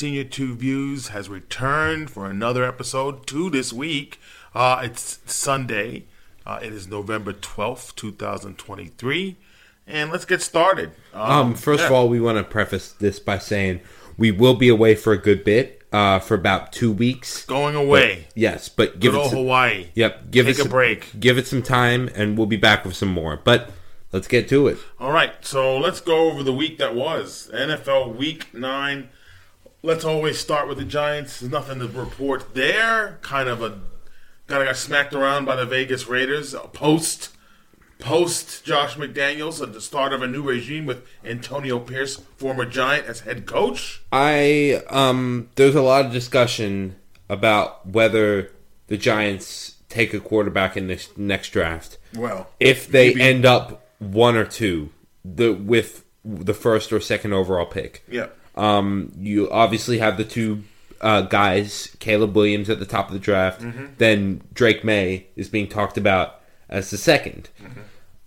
Senior Two Views has returned for another episode, two this week. Uh, it's Sunday. Uh, it is November 12th, 2023. And let's get started. Um, first of all, we want to preface this by saying we will be away for a good bit, uh, for about two weeks. going away. Yes, but give Good it. Some, Hawaii. yep, give Take it a break. Give it some time, and we'll be back with some more. But let's get to it. All right, so let's go over the week that was NFL Week Nine. Let's always start with the Giants. There's nothing to report there. Kind of a kind of got smacked around by the Vegas Raiders post post Josh McDaniels at the start of a new regime with Antonio Pierce, former Giant, as head coach. I um, there's a lot of discussion about whether the Giants take a quarterback in this next draft. Well, if they maybe- end up one or two the with the first or second overall pick. yeah, Um, you obviously have the two uh, guys, Caleb Williams at the top of the draft. Mm-hmm. Then Drake Maye is being talked about as the 2nd Mm-hmm.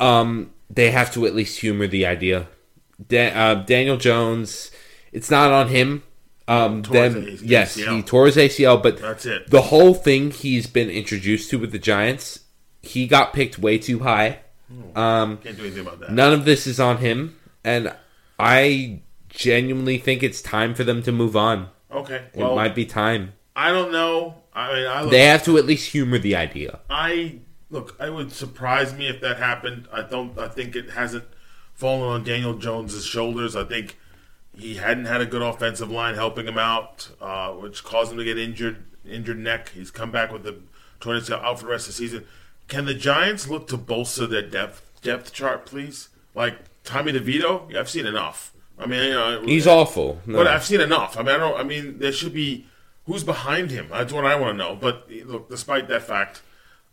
Um, they have to at least humor the idea. Da- uh, Daniel Jones, it's not on him. Um, his yes, ACL. he tore his ACL, but That's it. The whole thing he's been introduced to with the Giants, he got picked way too high. Um, can't do anything about that. None of this is on him, and I genuinely think it's time for them to move on. Okay, It might be time. I don't know. I mean, I look, They have to at least humor the idea. I look. I would surprise me if that happened. I don't. I think it hasn't fallen on Daniel Jones's shoulders. I think he hadn't had a good offensive line helping him out, uh, which caused him to get injured. Injured neck. He's come back with the torn ACL out for the rest of the season. Can the Giants look to bolster their depth depth chart, please? Like Tommy DeVito. Yeah, I've seen enough. I mean, you know, He's awful. No. but I've seen enough. I mean, I don't. I mean, there should be who's behind him. That's what I want to know. But look, despite that fact,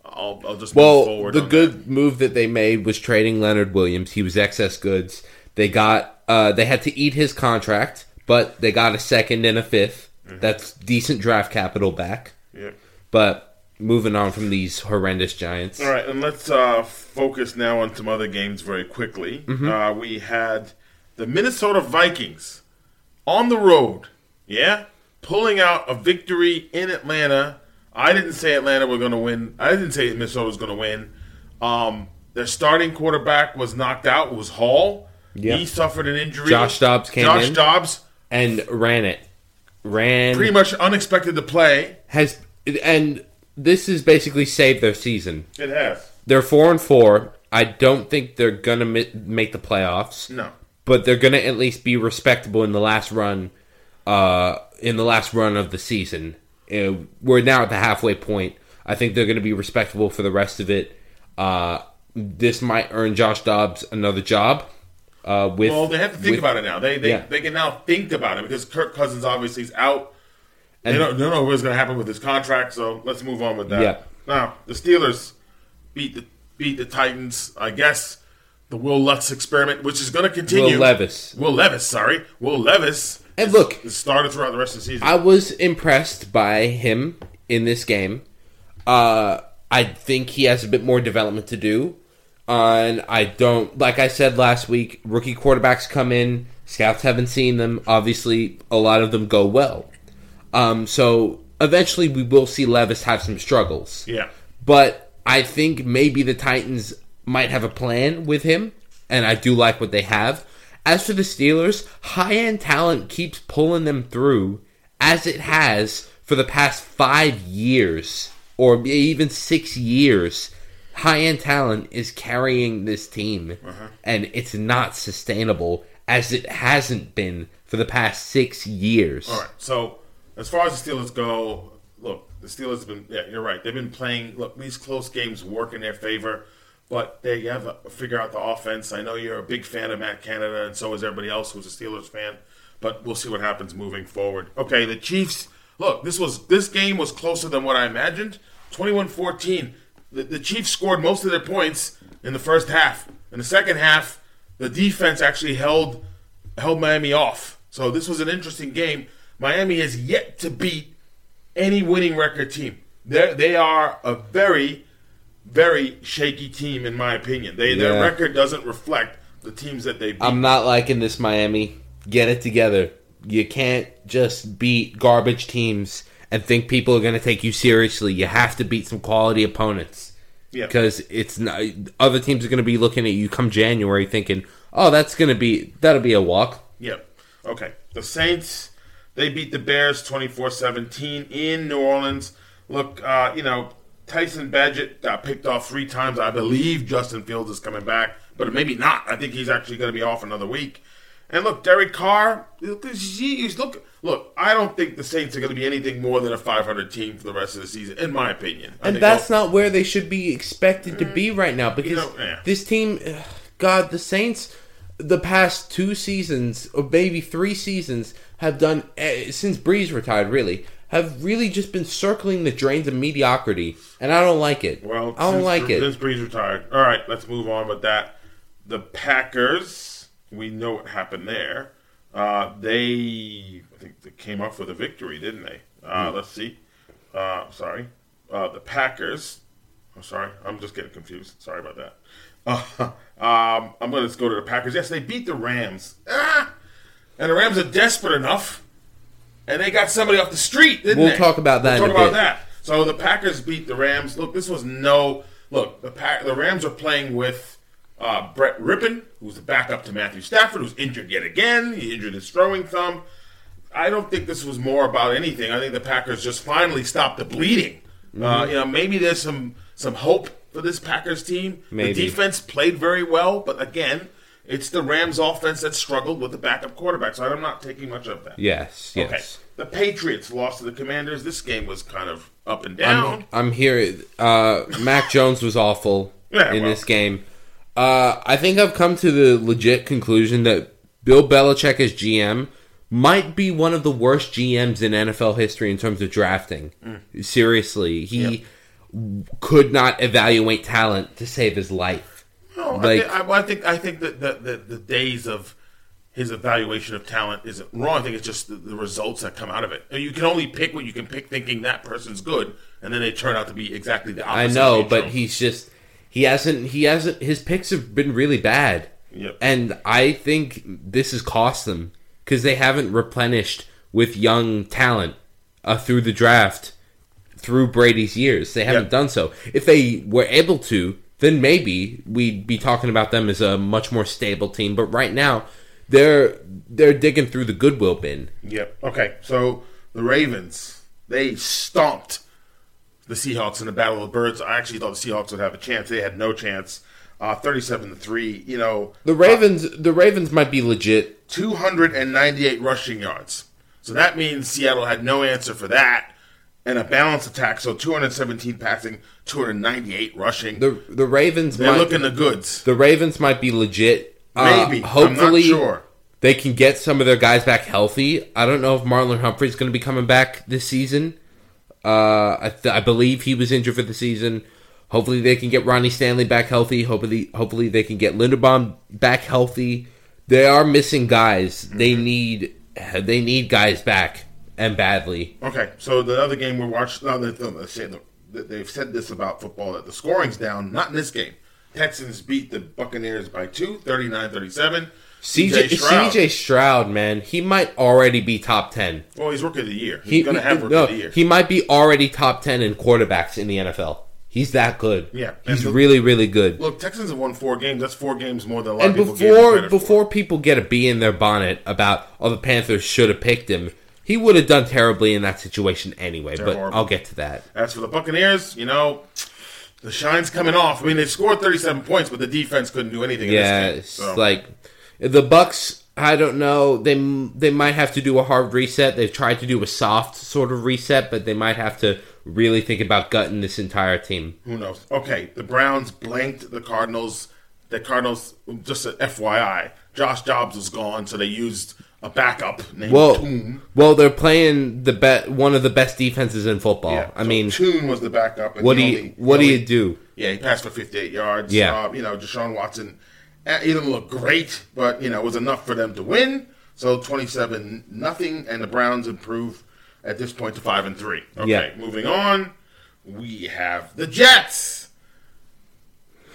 I'll, I'll just move well, forward. the good move that they made was trading Leonard Williams. He was excess goods. They got uh, they had to eat his contract, but they got a second and a 5th Mm-hmm. That's decent draft capital back. Yeah. But moving on from these horrendous Giants. All right, and let's uh, focus now on some other games very quickly. Mm-hmm. Uh, we had the Minnesota Vikings on the road, yeah, pulling out a victory in Atlanta. I didn't say Atlanta were going to win. I didn't say Minnesota was going to win. Um, their starting quarterback was knocked out. Was Hall? Yep. He suffered an injury. Josh Dobbs came Josh in. Dobbs And ran it. Ran pretty much unexpected to play. has and this has basically saved their season. It has. They're four and four. I don't think they're gonna make the playoffs, No. But they're gonna at least be respectable in the last run. Uh, in the last run of the season, Uh, we're now at the halfway point. I think they're gonna be respectable for the rest of it. Uh, this might earn Josh Dobbs another job. Uh, with Well, they have to think with- about it now. They they, Yeah. they can now think about it because Kirk Cousins obviously is out. And- they don't, they don't know what's going to happen with his contract. So let's move on with that. Yeah. Now the Steelers beat the beat the Titans. I guess the Will Lutz experiment, which is going to continue. Will Levis. Will Levis. Sorry, Will Levis. And look, is started throughout the rest of the season. I was impressed by him in this game. Uh, I think he has a bit more development to do. Uh, and I don't, like I said last week, rookie quarterbacks come in, scouts haven't seen them. Obviously, a lot of them go well. Um, so eventually we will see Levis have some struggles. yeah. But I think maybe the Titans might have a plan with him, and I do like what they have. As for the Steelers, high end talent keeps pulling them through, as it has for the past five years, or even six years. High end talent is carrying this team, uh-huh. and it's not sustainable as it hasn't been for the past six years. All right. So as far as the Steelers go, look, the Steelers have been. Yeah, you're right. They've been playing. Look, these close games work in their favor, but they have to figure out the offense. I know you're a big fan of Matt Canada, and so is everybody else who's a Steelers fan. But we'll see what happens moving forward. Okay, the Chiefs. Look, this was this game was closer than what I imagined. 21-14. The, the Chiefs scored most of their points in the first half. In the second half, the defense actually held held Miami off. So this was an interesting game. Miami has yet to beat any winning record team. They they are a very very shaky team in my opinion. They their record doesn't reflect the teams that they beat. I'm not liking this, Miami. Get it together. you can't just beat garbage teams and think people are going to take you seriously. You have to beat some quality opponents Yeah. because it's not other teams are going to be looking at you come January thinking, "Oh, that's going to be that'll be a walk." Yep. Okay. The Saints, they beat the Bears 24 17 in New Orleans. Look, uh, you know, Tyson Bagent got picked off three times. I believe Justin Fields is coming back, but maybe not. I think he's actually going to be off another week. And look, Derek Carr, look, he's look, look. I don't think the Saints are going to be anything more than a 500 team for the rest of the season, in my opinion. I And that's they'll- not where they should be expected to be right now because know, yeah. this team, ugh, God, the Saints, the past two seasons or maybe three seasons have done eh, since Brees retired. Really, have really just been circling the drains of mediocrity, and I don't like it. Well, I don't since, like it. Since Brees retired. All right, let's move on with that. The Packers, we know what happened there. Uh, they, I think they came up with a victory, didn't they? Uh, let's see. Uh, sorry. Uh, the Packers. I'm sorry. I'm just getting confused. Sorry about that. Uh, um, I'm going to go to the Packers. Yes, they beat the Rams. Ah! And the Rams are desperate enough. And they got somebody off the street, didn't We'll they? talk about that We'll talk about bit. that. So the Packers beat the Rams. Look, this was no look. The Pack, the Rams are playing with uh, Brett Rypien, who's the backup to Matthew Stafford, who's injured yet again. He injured his throwing thumb. I don't think this was more about anything. I think the Packers just finally stopped the bleeding. Mm-hmm. Uh, you know, maybe there's some some hope for this Packers team. Maybe. The defense played very well, but again, it's the Rams offense that struggled with the backup quarterback. So I'm not taking much of that. yes, yes. Okay. The Patriots lost to the Commanders. This game was kind of up and down. I'm, I'm here. Uh, Mac Jones was awful Yeah, in well. this game. Uh, I think I've come to the legit conclusion that Bill Belichick as GM might be one of the worst GMs in NFL history in terms of drafting. Mm. Seriously, he could not evaluate talent to save his life. No, Like- I, think, I, I think I think that the, the, the days of his evaluation of talent isn't wrong. I think it's just the, the results that come out of it. You can only pick what you can pick, thinking that person's good, and then they turn out to be exactly the opposite. I know, but he's just he hasn't he hasn't his picks have been really bad. Yep. And I think this has cost them because they haven't replenished with young talent uh, through the draft through Brady's years. They haven't Yep. done so. If they were able to, then maybe we'd be talking about them as a much more stable team. But right now, they're they're digging through the goodwill bin. Yep. Okay. So the Ravens they stomped the Seahawks in the Battle of the Birds. I actually thought the Seahawks would have a chance. They had no chance. Uh, Thirty-seven to three. You know, The Ravens, the Ravens might be legit. 298 rushing yards. So that means Seattle had no answer for that. And a balanced attack, so 217 passing, 298 rushing. The the Ravens They're might looking the goods. the Ravens might be legit. Uh, Maybe. hopefully, I'm not sure. they can get some of their guys back healthy. I don't know if Marlon Humphrey's going to be coming back this season. Uh, I, th- I believe he was injured for the season. Hopefully, they can get Ronnie Stanley back healthy. Hopefully, hopefully they can get Linderbaum back healthy. They are missing guys. They Mm-hmm. need they need guys back and badly. Okay, so the other game we watched, no, they, they say that they've said this about football that the scoring's down, not in this game. Texans beat the Buccaneers by two, 39 37. CJ CJ Stroud, man, he might already be top ten. Well, he's rookie of the year. He's He, going to have rookie no, of the year. he might be already top ten in quarterbacks in the NFL. He's that good. Yeah, and he's the- really, really good. Look, Texans have won four games. That's four games more than a lot And of people gave him before for. before people get a bee in their bonnet about oh the Panthers should have picked him, he would have done terribly in that situation anyway. but horrible. I'll get to that. As for the Buccaneers, you know, the shine's coming off. I mean, they scored 37 points, but the defense couldn't do anything. Yeah, in this game. So, like the Bucks. I don't know. They they might have to do a hard reset. They've tried to do a soft sort of reset, but they might have to really think about gutting this entire team. who knows? Okay, the Browns blanked the Cardinals. The Cardinals, just an FYI, Josh Dobbs was gone, so they used a backup named Well, Tune. well, they're playing the bet one of the best defenses in football. Yeah, I so mean, Tune was the backup. And what do you only- what do he you do? Yeah, he passed for 58 yards. Yeah. Uh, you know, Deshaun Watson, uh, he didn't look great, but, you know, it was enough for them to win. So 27 nothing, and the Browns improve at this point to 5 and 3. Okay, Yeah. moving on, we have the Jets.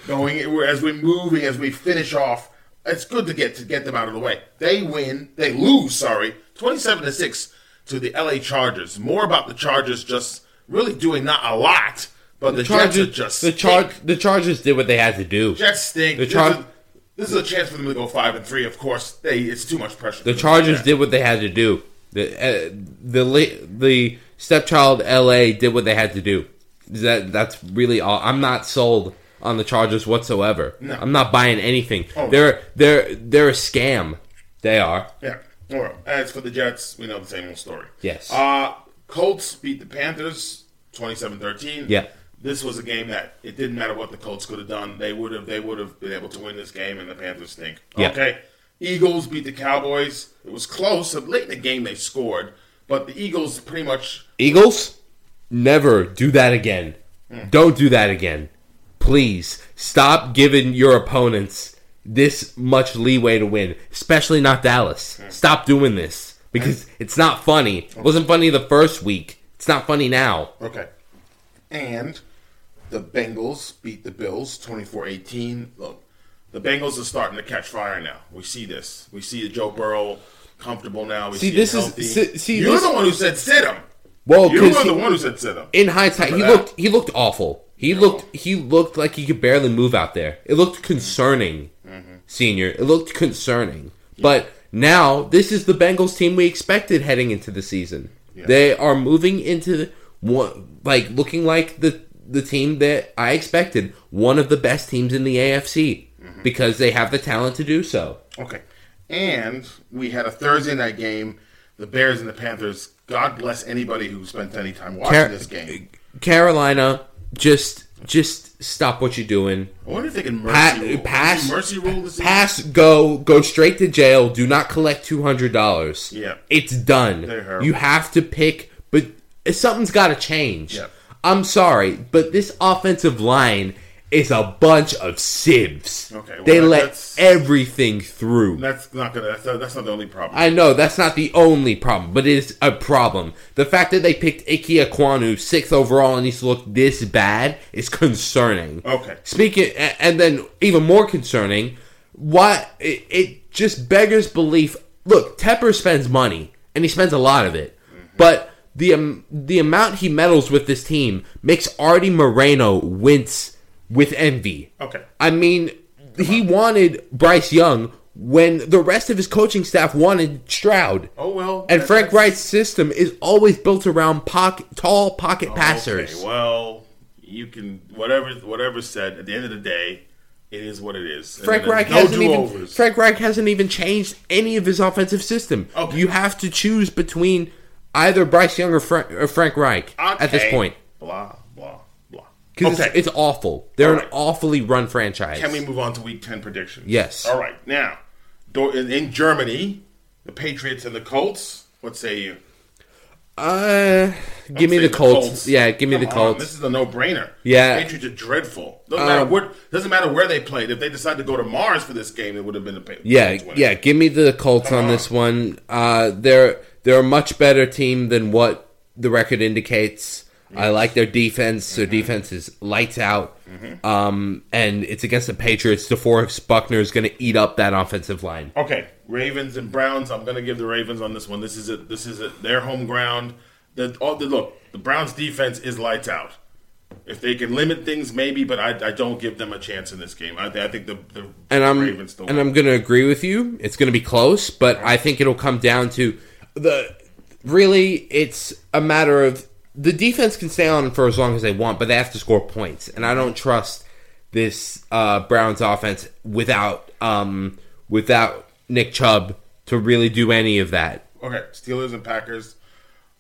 Going, as we're moving, as we finish off it's good to get to get them out of the way. They win, they lose. Sorry, twenty-seven to six to the L.A. Chargers. More about the Chargers just really doing not a lot, but the, Jets are just the charge the Chargers did what they had to do. Jets stink. The This Char- is- this is a chance for them to go five and three. Of course, they it's too much pressure. The Chargers did what they had to do. The uh, the the stepchild LA did what they had to do. That that's really all. I'm not sold on the Chargers whatsoever. No. I'm not buying anything. Oh. They're they're they're a scam. They are. Yeah. Right. As for the Jets, we know the same old story. Yes. Uh, Colts beat the Panthers 27-13. Yeah. This was a game that it didn't matter what the Colts could have done. They would have they would have been able to win this game and the Panthers stink. Yeah. Okay. Eagles beat the Cowboys. It was close. Late in the game they scored, but the Eagles pretty much Eagles, never do that again. Don't do that again. Please stop giving your opponents this much leeway to win, especially not Dallas. Hmm. Stop doing this because hmm. it's not funny. It wasn't funny the first week. It's not funny now. Okay. And the Bengals beat the Bills 24-18. Look, the Bengals are starting to catch fire now. We see this. We see Joe Burrow comfortable now. We See, see, this is- see- see, You're this- the one who said sit him. Well, you were the he- one who said sit him. in hindsight, he that. looked he looked awful. He looked he looked like he could barely move out there. It looked concerning, mm-hmm. senior. It looked concerning. But now this is the Bengals team we expected heading into the season. They are moving into one like looking like the the team that I expected, one of the best teams in the AFC mm-hmm. because they have the talent to do so. Okay. And we had a Thursday night game, the Bears and the Panthers. God bless anybody who spent any time watching Car- this game. Carolina, just just stop what you're doing. I wonder if they can mercy Pa- rule. pass, mercy rule this season? go, go straight to jail. Do not collect two hundred dollars. Yeah. it's done. You have to pick, but something's got to change. Yeah. I'm sorry, but this offensive line is a bunch of sieves. Okay, well, they that- let everything through. That's not gonna. That's that's not the only problem. I know that's not the only problem, but it is a problem. The fact that they picked Ike Ekwonu sixth overall and he's looked this bad is concerning. Okay. Speaking, and then even more concerning, why it, it just beggars belief. Look, Tepper spends money, and he spends a lot of it, but the um, the amount he meddles with this team makes Arte Moreno wince with envy. Okay. I mean, he wanted Bryce Young when the rest of his coaching staff wanted Stroud. Oh well. And Frank Reich's system is always built around pocket, tall pocket passers. Okay, well, you can whatever whatever said. At the end of the day, it is what it is. Frank Reich no hasn't even. Frank Reich hasn't even changed any of his offensive system. Okay. You have to choose between either Bryce Young or, Frank, or Frank Reich at this point blah. Because Okay. it's, it's awful. They're All an awfully run franchise. Can we move on to Week Ten predictions? Yes. All right. Now, in, Germany, the Patriots and the Colts. What say you? Uh, give me the Colts. Yeah, give me Come the on, Colts. this is a no-brainer. Yeah. the Patriots are dreadful. Doesn't matter Um, what. Doesn't matter where they played. If they decided to go to Mars for this game, it would have been the Patriots. Yeah, yeah. Give me the Colts on on. this one. Uh, they're they're a much better team than what the record indicates. I like their defense. Mm-hmm. Their defense is lights out. Um, and it's against the Patriots. DeForest Buckner is going to eat up that offensive line. Okay, Ravens and Browns. I'm going to give the Ravens on this one. This is it. This is it. Their home ground. The, all the look. The Browns' defense is lights out. If they can limit things, maybe, but I, I don't give them a chance in this game. I, I think the, the And I'm Ravens and I'm going to agree with you. It's going to be close, but I think it'll come down to the really. It's a matter of the defense can stay on for as long as they want, but they have to score points, and I don't trust this uh, Browns offense without um, without Nick Chubb to really do any of that. Okay, Steelers and Packers.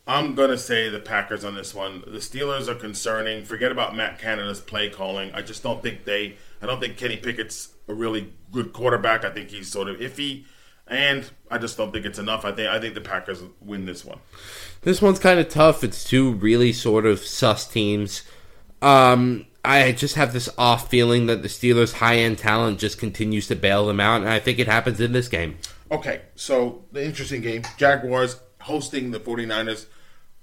I'm gonna say the Packers on this one. The Steelers are concerning. Forget about Matt Canada's play calling. I just don't think they. I don't think Kenny Pickett's a really good quarterback. I think he's sort of iffy, and I just don't think it's enough. I think I think the Packers win this one. This one's kind of tough. It's two really sort of sus teams. Um, I just have this off feeling that the Steelers' high end talent just continues to bail them out, and I think it happens in this game. Okay, so the interesting game Jaguars hosting the 49ers.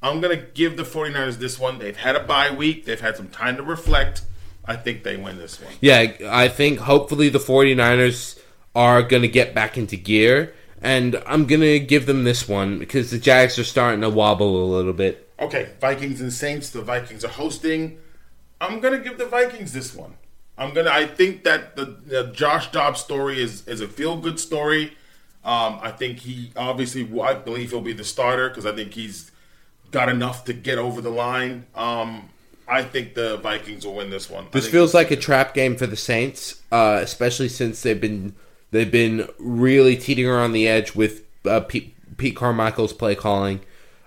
I'm going to give the 49ers this one. They've had a bye week, they've had some time to reflect. I think they win this one. Yeah, I think hopefully the 49ers are going to get back into gear. And I'm going to give them this one because the Jags are starting to wobble a little bit. Okay, Vikings and Saints. The Vikings are hosting. I'm gonna give the Vikings this one. I'm gonna. I think that the, the Josh Dobbs story is is a feel good story. Um, I think he obviously. I believe he'll be the starter because I think he's got enough to get over the line. Um, I think the Vikings will win this one. This feels like a trap game for the Saints, uh, especially since they've been they've been really teetering on the edge with uh, Pete, Pete Carmichael's play calling.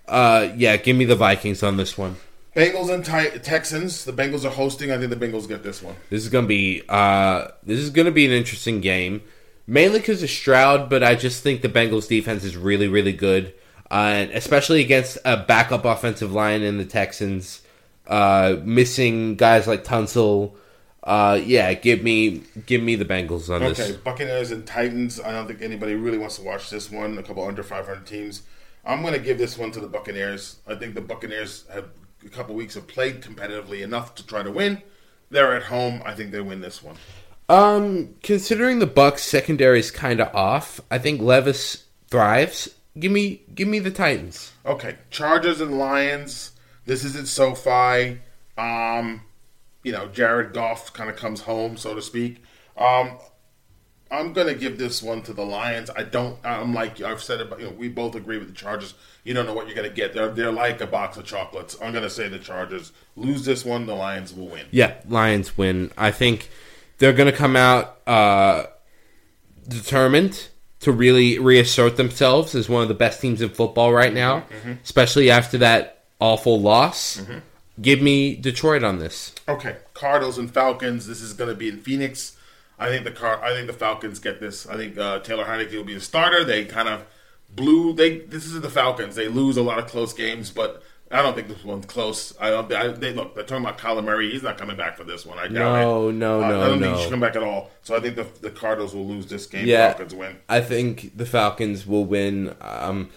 Uh, yeah, give me the Vikings on this one. Bengals and Texans. The Bengals are hosting. I think the Bengals get this one. This is gonna be uh, this is gonna be an interesting game, mainly because of Stroud. But I just think the Bengals defense is really really good, uh, and especially against a backup offensive line in the Texans, uh, missing guys like Tunsil. Uh, yeah, give me give me the Bengals on Okay, this. Okay, Buccaneers and Titans. I don't think anybody really wants to watch this one. A couple under 500 teams. I'm going to give this one to the Buccaneers. I think the Buccaneers have a couple weeks have played competitively enough to try to win. They're at home. I think they win this one. Um, considering the Bucks secondary is kind of off, I think Levis thrives. Give me give me the Titans. Okay, Chargers and Lions. This is at SoFi. Um, you know, Jared Goff kind of comes home, so to speak. Um, I'm gonna give this one to the Lions. I don't. I'm like I've said it, but you know, we both agree with the Chargers. You don't know what you're gonna get. They're they're like a box of chocolates. I'm gonna say the Chargers lose this one. The Lions will win. Yeah, Lions win. I think they're going to come out uh, determined to really reassert themselves as one of the best teams in football right now, especially after that awful loss. Give me Detroit on this. Okay, Cardinals and Falcons. This is going to be in Phoenix. I think the car. I think the Falcons get this. I think uh, Taylor Heinicke will be the starter. They kind of blew. They this is the Falcons. They lose a lot of close games, but I don't think this one's close. I don't. I, they look. They're talking about Kyler Murray. He's not coming back for this one. I doubt No, it. no, Uh, no, I don't no. think he should come back at all. So I think the the Cardinals will lose this game. Yeah. Falcons win. I think the Falcons will win. Um,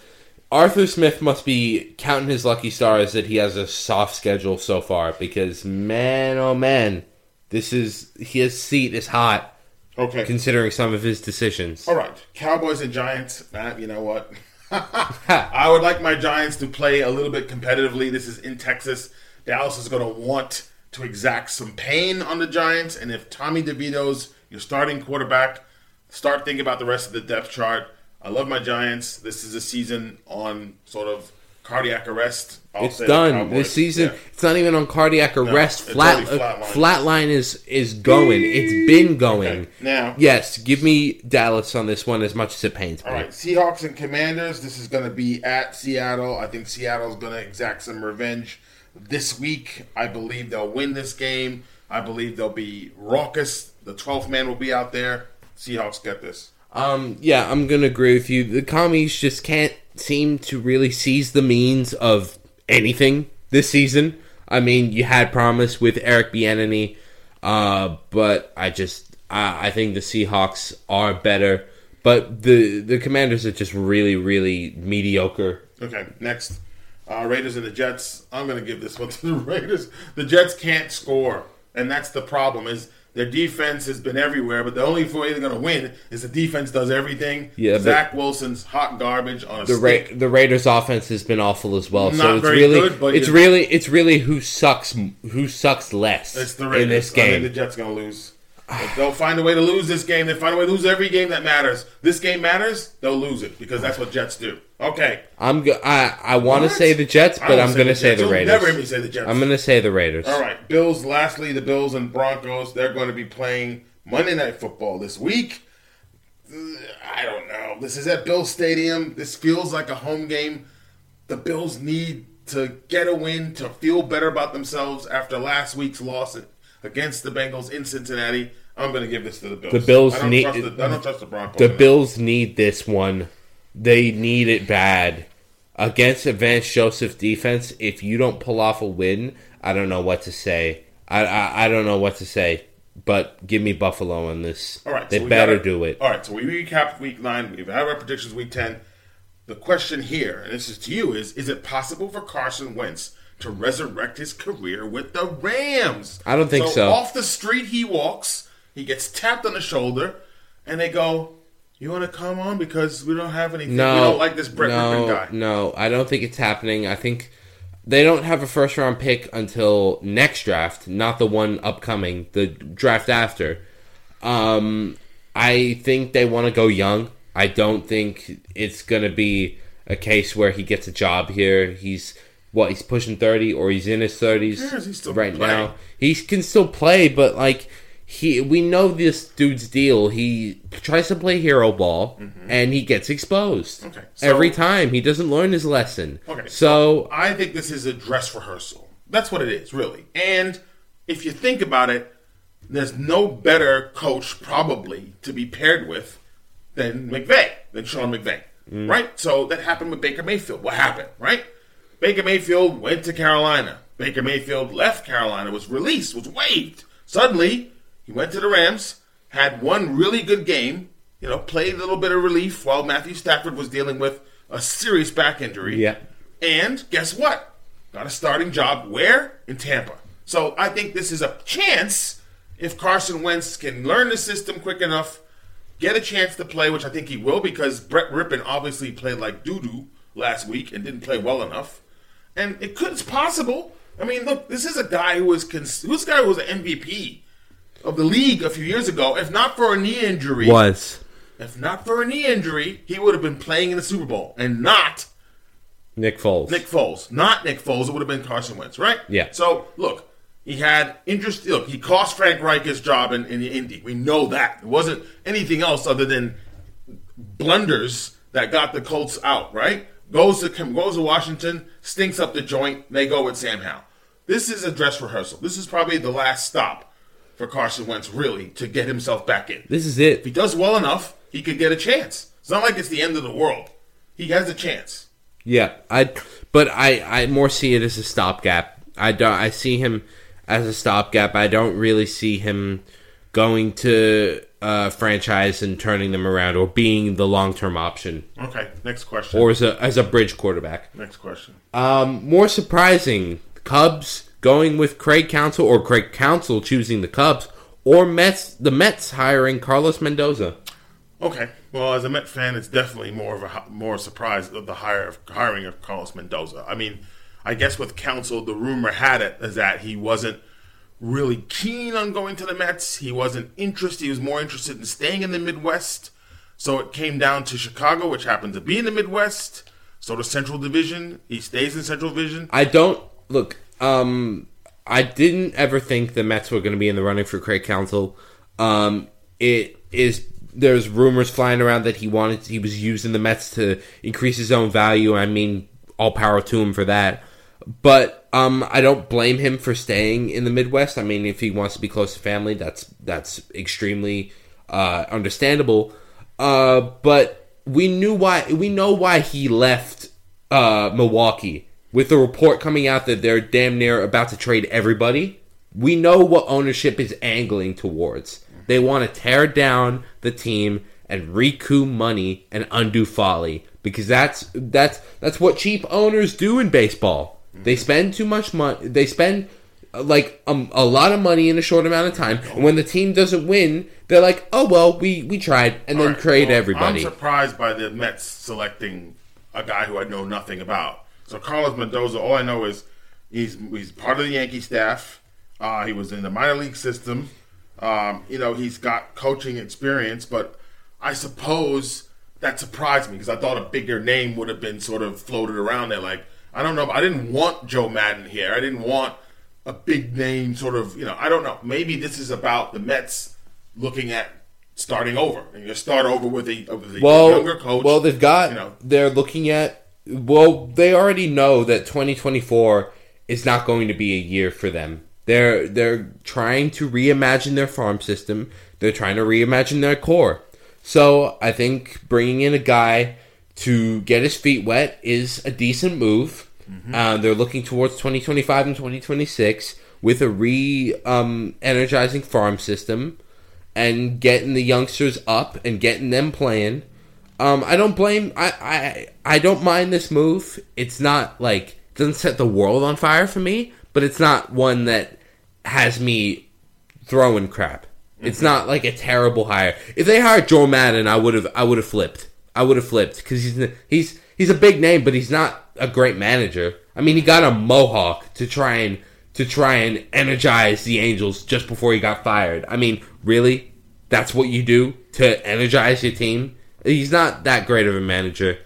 Arthur Smith must be counting his lucky stars that he has a soft schedule so far because man, oh man, this is his seat is hot Okay. considering some of his decisions. All right, Cowboys and Giants. You know what? I would like my Giants to play a little bit competitively. This is in Texas. Dallas is going to want to exact some pain on the Giants, and if Tommy DeVito's your starting quarterback, start thinking about the rest of the depth chart. I love my Giants. This is a season on sort of cardiac arrest. I'll It's done this season. Yeah. It's not even on cardiac arrest. it's Flat uh, flatline is is going. It's been going. Okay, now- yes, give me Dallas on this one as much as it pains me. All right, Seahawks and Commanders. This is going to be at Seattle. I think Seattle's going to exact some revenge this week. I believe they'll win this game. I believe they'll be raucous. The 12th man will be out there. Seahawks get this. Um, yeah, I'm gonna agree with you. The commies just can't seem to really seize the means of anything this season. I mean, you had promise with Eric Bieniemy, uh, but I just I, I think the Seahawks are better, but the the Commanders are just really really mediocre. Okay, next. Uh, Raiders and the Jets. I'm going to give this one to the Raiders. The Jets can't score, and that's the problem. Is their defense has been everywhere, but the only way they're going to win is the defense does everything. Yeah, Zach Wilson's hot garbage on a The stick. Ra- the Raiders offense has been awful as well. so Not it's very really good, it's really it's really who sucks who sucks less It's the Raiders. in this I think the Jets going to lose. If they'll find a way to lose this game. They find a way to lose every game that matters. This game matters. They'll lose it because that's what Jets do. Okay, I'm go- I I want to say the Jets, but I'm going to say the Raiders. Never hear me say the Jets. I'm going to say the Raiders. All right, Bills. Lastly, the Bills and Broncos. They're going to be playing Monday Night Football this week. I don't know. This is at Bill Stadium. This feels like a home game. The Bills need to get a win to feel better about themselves after last week's loss against the Bengals in Cincinnati. I'm going to give this to the Bills. The Bills I don't need- Trust the, I don't trust the Broncos. The. Bills need this one. They need it bad against Advanced Joseph defense. If you don't pull off a win, I don't know what to say. I I, I don't know what to say. But give me Buffalo on this. All right, they so better gotta- do it. All right, so we recapped week nine. We've had our predictions week ten. The question here, and this is to you, is: Is it possible for Carson Wentz to resurrect his career with the Rams? I don't think so. Off the street he walks. He gets tapped on the shoulder, and they go, You want to come on because we don't have anything. No, we don't like this Brett no, Rypien guy. No, I don't think it's happening. I think they don't have a first round pick until next draft, not the one upcoming, the draft after. Um, I think they want to go young. I don't think it's going to be a case where he gets a job here. He's what he's pushing thirty or he's in his thirties right now. He can still play, but like he, we know this dude's deal. He tries to play hero ball and he gets exposed Mm-hmm. Okay, so- every time. He doesn't learn his lesson. Okay, so I think this is a dress rehearsal. That's what it is, really. And if you think about it, there's no better coach probably to be paired with than McVay, than Sean McVay, right? So that happened with Baker Mayfield. What happened, right? Baker Mayfield went to Carolina. Baker Mayfield left Carolina, was released, was waived. Suddenly, he went to the Rams, had one really good game, you know, played a little bit of relief while Matthew Stafford was dealing with a serious back injury. Yeah. And guess what? Got a starting job where? In Tampa. So I think this is a chance if Carson Wentz can learn the system quick enough, get a chance to play, which I think he will because Brett Rypien obviously played like doo doo last week and didn't play well enough. And it could, it's possible. I mean, look, this is a guy who was cons- this guy was an MVP of the league a few years ago. If not for a knee injury, was if not for a knee injury, he would have been playing in the Super Bowl and not Nick Foles. Nick Foles, not Nick Foles. It would have been Carson Wentz, right? Yeah. So look, he had interest. Look, he cost Frank Reich his job in, in the Indy. We know that it wasn't anything else other than blunders that got the Colts out. Right? Goes to goes to Washington, stinks up the joint. They go with Sam Howell. This is a dress rehearsal. This is probably the last stop for Carson Wentz, really, to get himself back in. This is it. If he does well enough, he could get a chance. It's not like it's the end of the world. He has a chance. Yeah, I. But I, I more see it as a stopgap. I don't. I see him as a stopgap. I don't really see him going to uh, franchise and turning them around or being the long term option Okay, next question. or as a as a bridge quarterback. next question. Um, more surprising, Cubs going with Craig Counsell or Craig Counsell choosing the Cubs or Mets the Mets hiring Carlos Mendoza. Okay, well, as a Met fan, it's definitely more of a more surprise of the hire of hiring of Carlos Mendoza. I mean, I guess with Counsell, the rumor had it is that he wasn't really keen on going to the Mets. He wasn't interested. He was more interested in staying in the Midwest. So it came down to Chicago, which happened to be in the Midwest. So the Central Division, he stays in Central Division. I don't look. Um, I didn't ever think the Mets were going to be in the running for Craig Counsell. Um, it is there's rumors flying around that he wanted he was using the Mets to increase his own value. I mean, all power to him for that. But um, I don't blame him for staying in the Midwest. I mean, if he wants to be close to family, that's that's extremely uh, understandable. Uh, but we knew why. We know why he left uh, Milwaukee. With the report coming out that they're damn near about to trade everybody, we know what ownership is angling towards. They want to tear down the team and recoup money and undo folly because that's that's that's what cheap owners do in baseball. They spend too much money. They spend uh, like um, a lot of money in a short amount of time, and when the team doesn't win, they're like, "Oh well, we we tried," and then All right, trade well, everybody. I'm surprised by the Mets selecting a guy who I know nothing about. So Carlos Mendoza, all I know is he's he's part of the Yankee staff. Uh, he was in the minor league system. Um, you know, he's got coaching experience, but I suppose that surprised me because I thought a bigger name would have been sort of floated around there. Like I don't know, I didn't want Joe Maddon here. I didn't want a big name, sort of. You know, I don't know. Maybe this is about the Mets looking at starting over, and you start over with a, with a well, younger coach. well, they've got. you know. They're looking at. Well, they already know that 2024 is not going to be a year for them. They're they're trying to reimagine their farm system. They're trying to reimagine their core. So I think bringing in a guy to get his feet wet is a decent move. Uh, they're looking towards 2025 and 2026 with a re um, energizing farm system and getting the youngsters up and getting them playing. Um, I don't blame. I, I I don't mind this move. It's not like doesn't set the world on fire for me, but it's not one that has me throwing crap. It's not like a terrible hire. If they hired Joe Maddon, I would have I would have flipped. I would have flipped because he's he's he's a big name, but he's not a great manager. I mean, he got a mohawk to try and to try and energize the Angels just before he got fired. I mean, really? That's what you do to energize your team? He's not that great of a manager.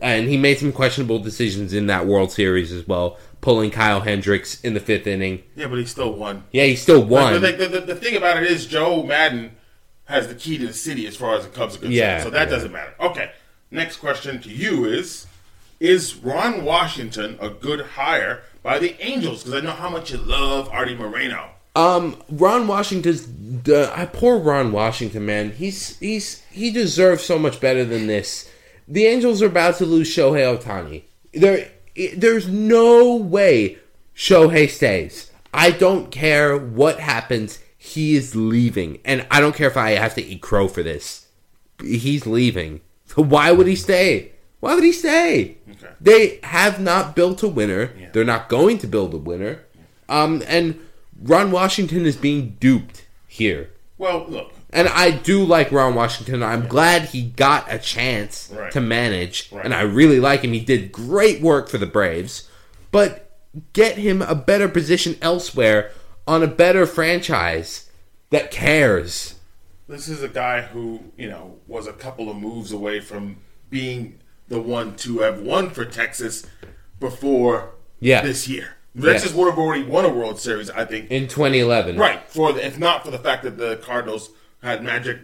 And he made some questionable decisions in that World Series as well, pulling Kyle Hendricks in the fifth inning. Yeah, but he still won. Yeah, he still won. But the, the, the thing about it is, Joe Maddon has the key to the city as far as the Cubs are concerned. Yeah, so that yeah. doesn't matter. Okay. Next question to you is Is Ron Washington a good hire by the Angels? Because I know how much you love Arte Moreno. Um, Ron Washington's. Uh, I poor Ron Washington, man. He's he's he deserves so much better than this. The Angels are about to lose Shohei Ohtani. There, there's no way Shohei stays. I don't care what happens. He is leaving, and I don't care if I have to eat crow for this. He's leaving. So why would he stay? Why would he stay? Okay. They have not built a winner. Yeah. They're not going to build a winner. Um, and Ron Washington is being duped here. Well, look. And I do like Ron Washington. I'm glad he got a chance Right. to manage, Right. and I really like him. He did great work for the Braves, but get him a better position elsewhere on a better franchise that cares. This is a guy who, you know, was a couple of moves away from being the one to have won for Texas before Yeah. this year. Texas would have already won a World Series, I think. In 2011, Right. For the, if not for the fact that the Cardinals had magic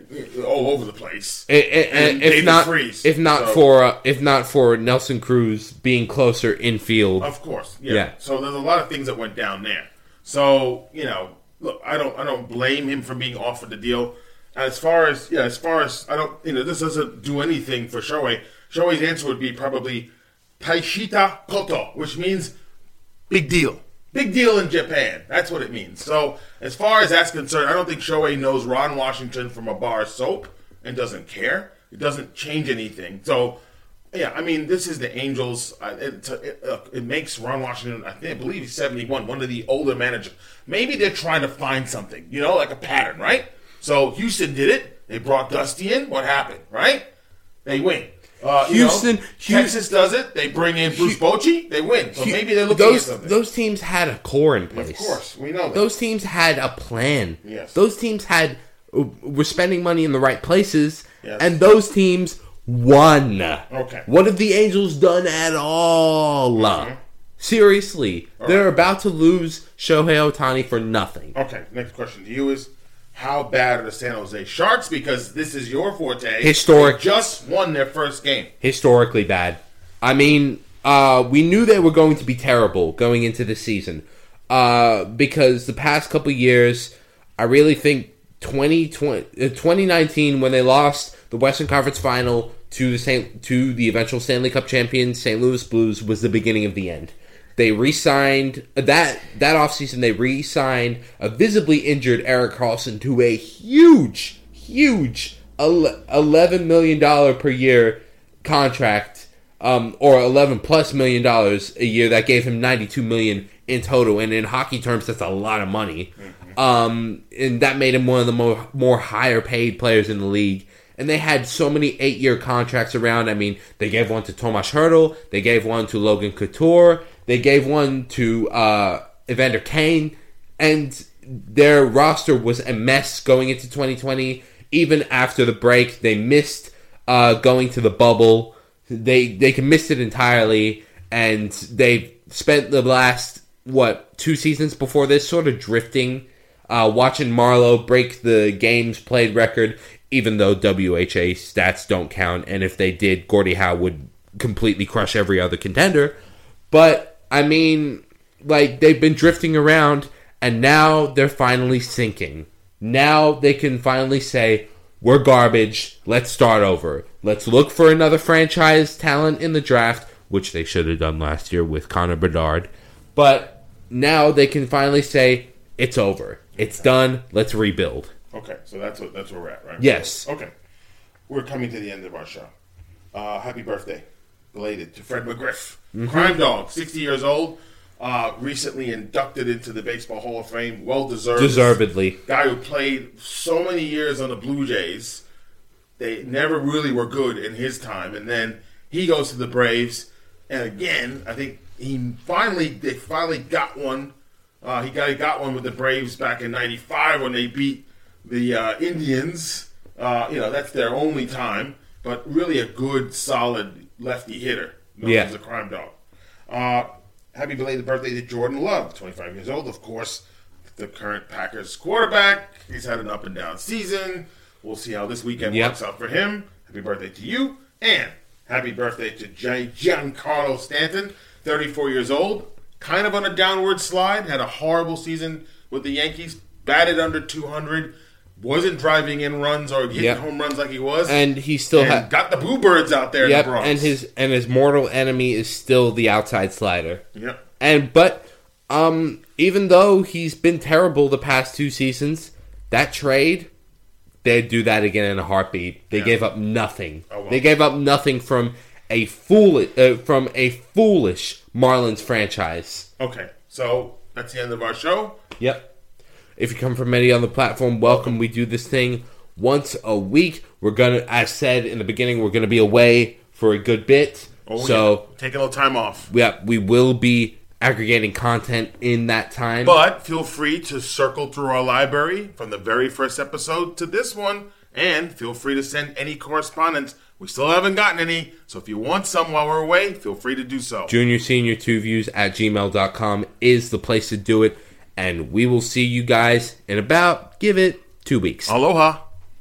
all over the place. I- I- I- And if David not, Freese, if not so- for uh, if not for Nelson Cruz being closer in field, Of course, yeah. Yeah. So there's a lot of things that went down there. So you know, look, I don't, I don't blame him for being offered the deal. As far as yeah, as far as I don't, you know, this doesn't do anything for Shohei. Shohei's answer would be probably Taishita Koto, which means big deal. Big deal in Japan. That's what it means. So as far as that's concerned, I don't think Shohei knows Ron Washington from a bar of soap and doesn't care. It doesn't change anything. So yeah, I mean, this is the Angels. It, it, it makes Ron Washington, I think, I believe he's 71, one of the older managers. Maybe they're trying to find something, you know, like a pattern, right? So Houston did it. They brought Dusty in. What happened, right? They win. Uh, you know, Houston- Texas does it. They bring in Bruce Bochy. They win. So maybe they're looking those at something. those teams had a core in place. of course, we know that. Those teams had a plan. Yes. Those teams had were spending money in the right places, Yes. and those teams won. Okay. What have the Angels done at all? Seriously, they're about to lose Shohei Ohtani for nothing. Okay, next question to you is how bad are the San Jose Sharks? Because this is your forte. Historic. They just won their first game. historically bad. I mean, uh, we knew they were going to be terrible going into the season uh, because the past couple years, I really think 2020, uh, 2019 when they lost the Western Conference Final to the Saint, to the eventual Stanley Cup champions St. Louis Blues was the beginning of the end. They re-signed that that offseason they re-signed a visibly injured Erik Karlsson to a huge, huge eleven million dollar per year contract, um, or eleven plus million dollars a year. That gave him ninety two million in total, and in hockey terms, that's a lot of money. Um, and that made him one of the more more higher paid players in the league. And they had so many eight year contracts around. I mean, they gave one to Tomas Hertl, they gave one to Logan Couture, they gave one to uh, Evander Kane, and their roster was a mess going into 2020. Even after the break, they missed uh, going to the bubble. They they missed it entirely, and they spent the last what two seasons before this sort of drifting, uh, watching Marleau break the games played record. Even though WHA stats don't count, and if they did, Gordie Howe would completely crush every other contender. But I mean, like they've been drifting around, and now they're finally sinking. Now they can finally say, "We're garbage. Let's start over. Let's look for another franchise talent in the draft." Which they should have done last year with Connor Bedard. But now they can finally say, "It's over. It's done. Let's rebuild." Okay, so that's what that's where we're at, right? Yes. Okay, we're coming to the end of our show. Uh, happy birthday, belated to Fred McGriff, Mm-hmm. crime dog, sixty years old. Uh, recently inducted into the Baseball Hall of Fame, well deserved. Deservedly. Guy who played so many years on the Blue Jays. They never really were good in his time, and then he goes to the Braves, and again, I think he finally they finally got one. Uh, he got he got one with the Braves back in '95 when they beat the uh, Indians. Uh, you know that's their only time, but really a good, solid lefty hitter. known Yeah. as a crime dog. Uh, happy belated birthday to Jordan Love, 25 years old, of course. The current Packers quarterback. He's had an up and down season. We'll see how this weekend Yep. works out for him. Happy birthday to you. And happy birthday to Gian- Giancarlo Stanton, 34 years old. Kind of on a downward slide. Had a horrible season with the Yankees. Batted under 200. Wasn't driving in runs or hitting Yep. home runs like he was. And he still had. got the Boo Birds out there Yep, in the Bronx. and his and his mortal enemy is still the outside slider. Yep. And but um even though he's been terrible the past two seasons, that trade they'd do that again in a heartbeat. They Yeah. gave up nothing. Oh, well. They gave up nothing from a fool uh, from a foolish Marlins franchise. Okay, so that's the end of our show. Yep. If you come from any other platform, welcome. We do this thing once a week. We're gonna, as said in the beginning, we're gonna be away for a good bit. Oh, so yeah. taking a little time off. yeah, we will be aggregating content in that time. But feel free to circle through our library from the very first episode to this one, and feel free to send any correspondence. We still haven't gotten any, so if you want some while we're away, feel free to do so. junior senior two views at gmail.com is the place to do it. And we will see you guys in about, give it two weeks. Aloha.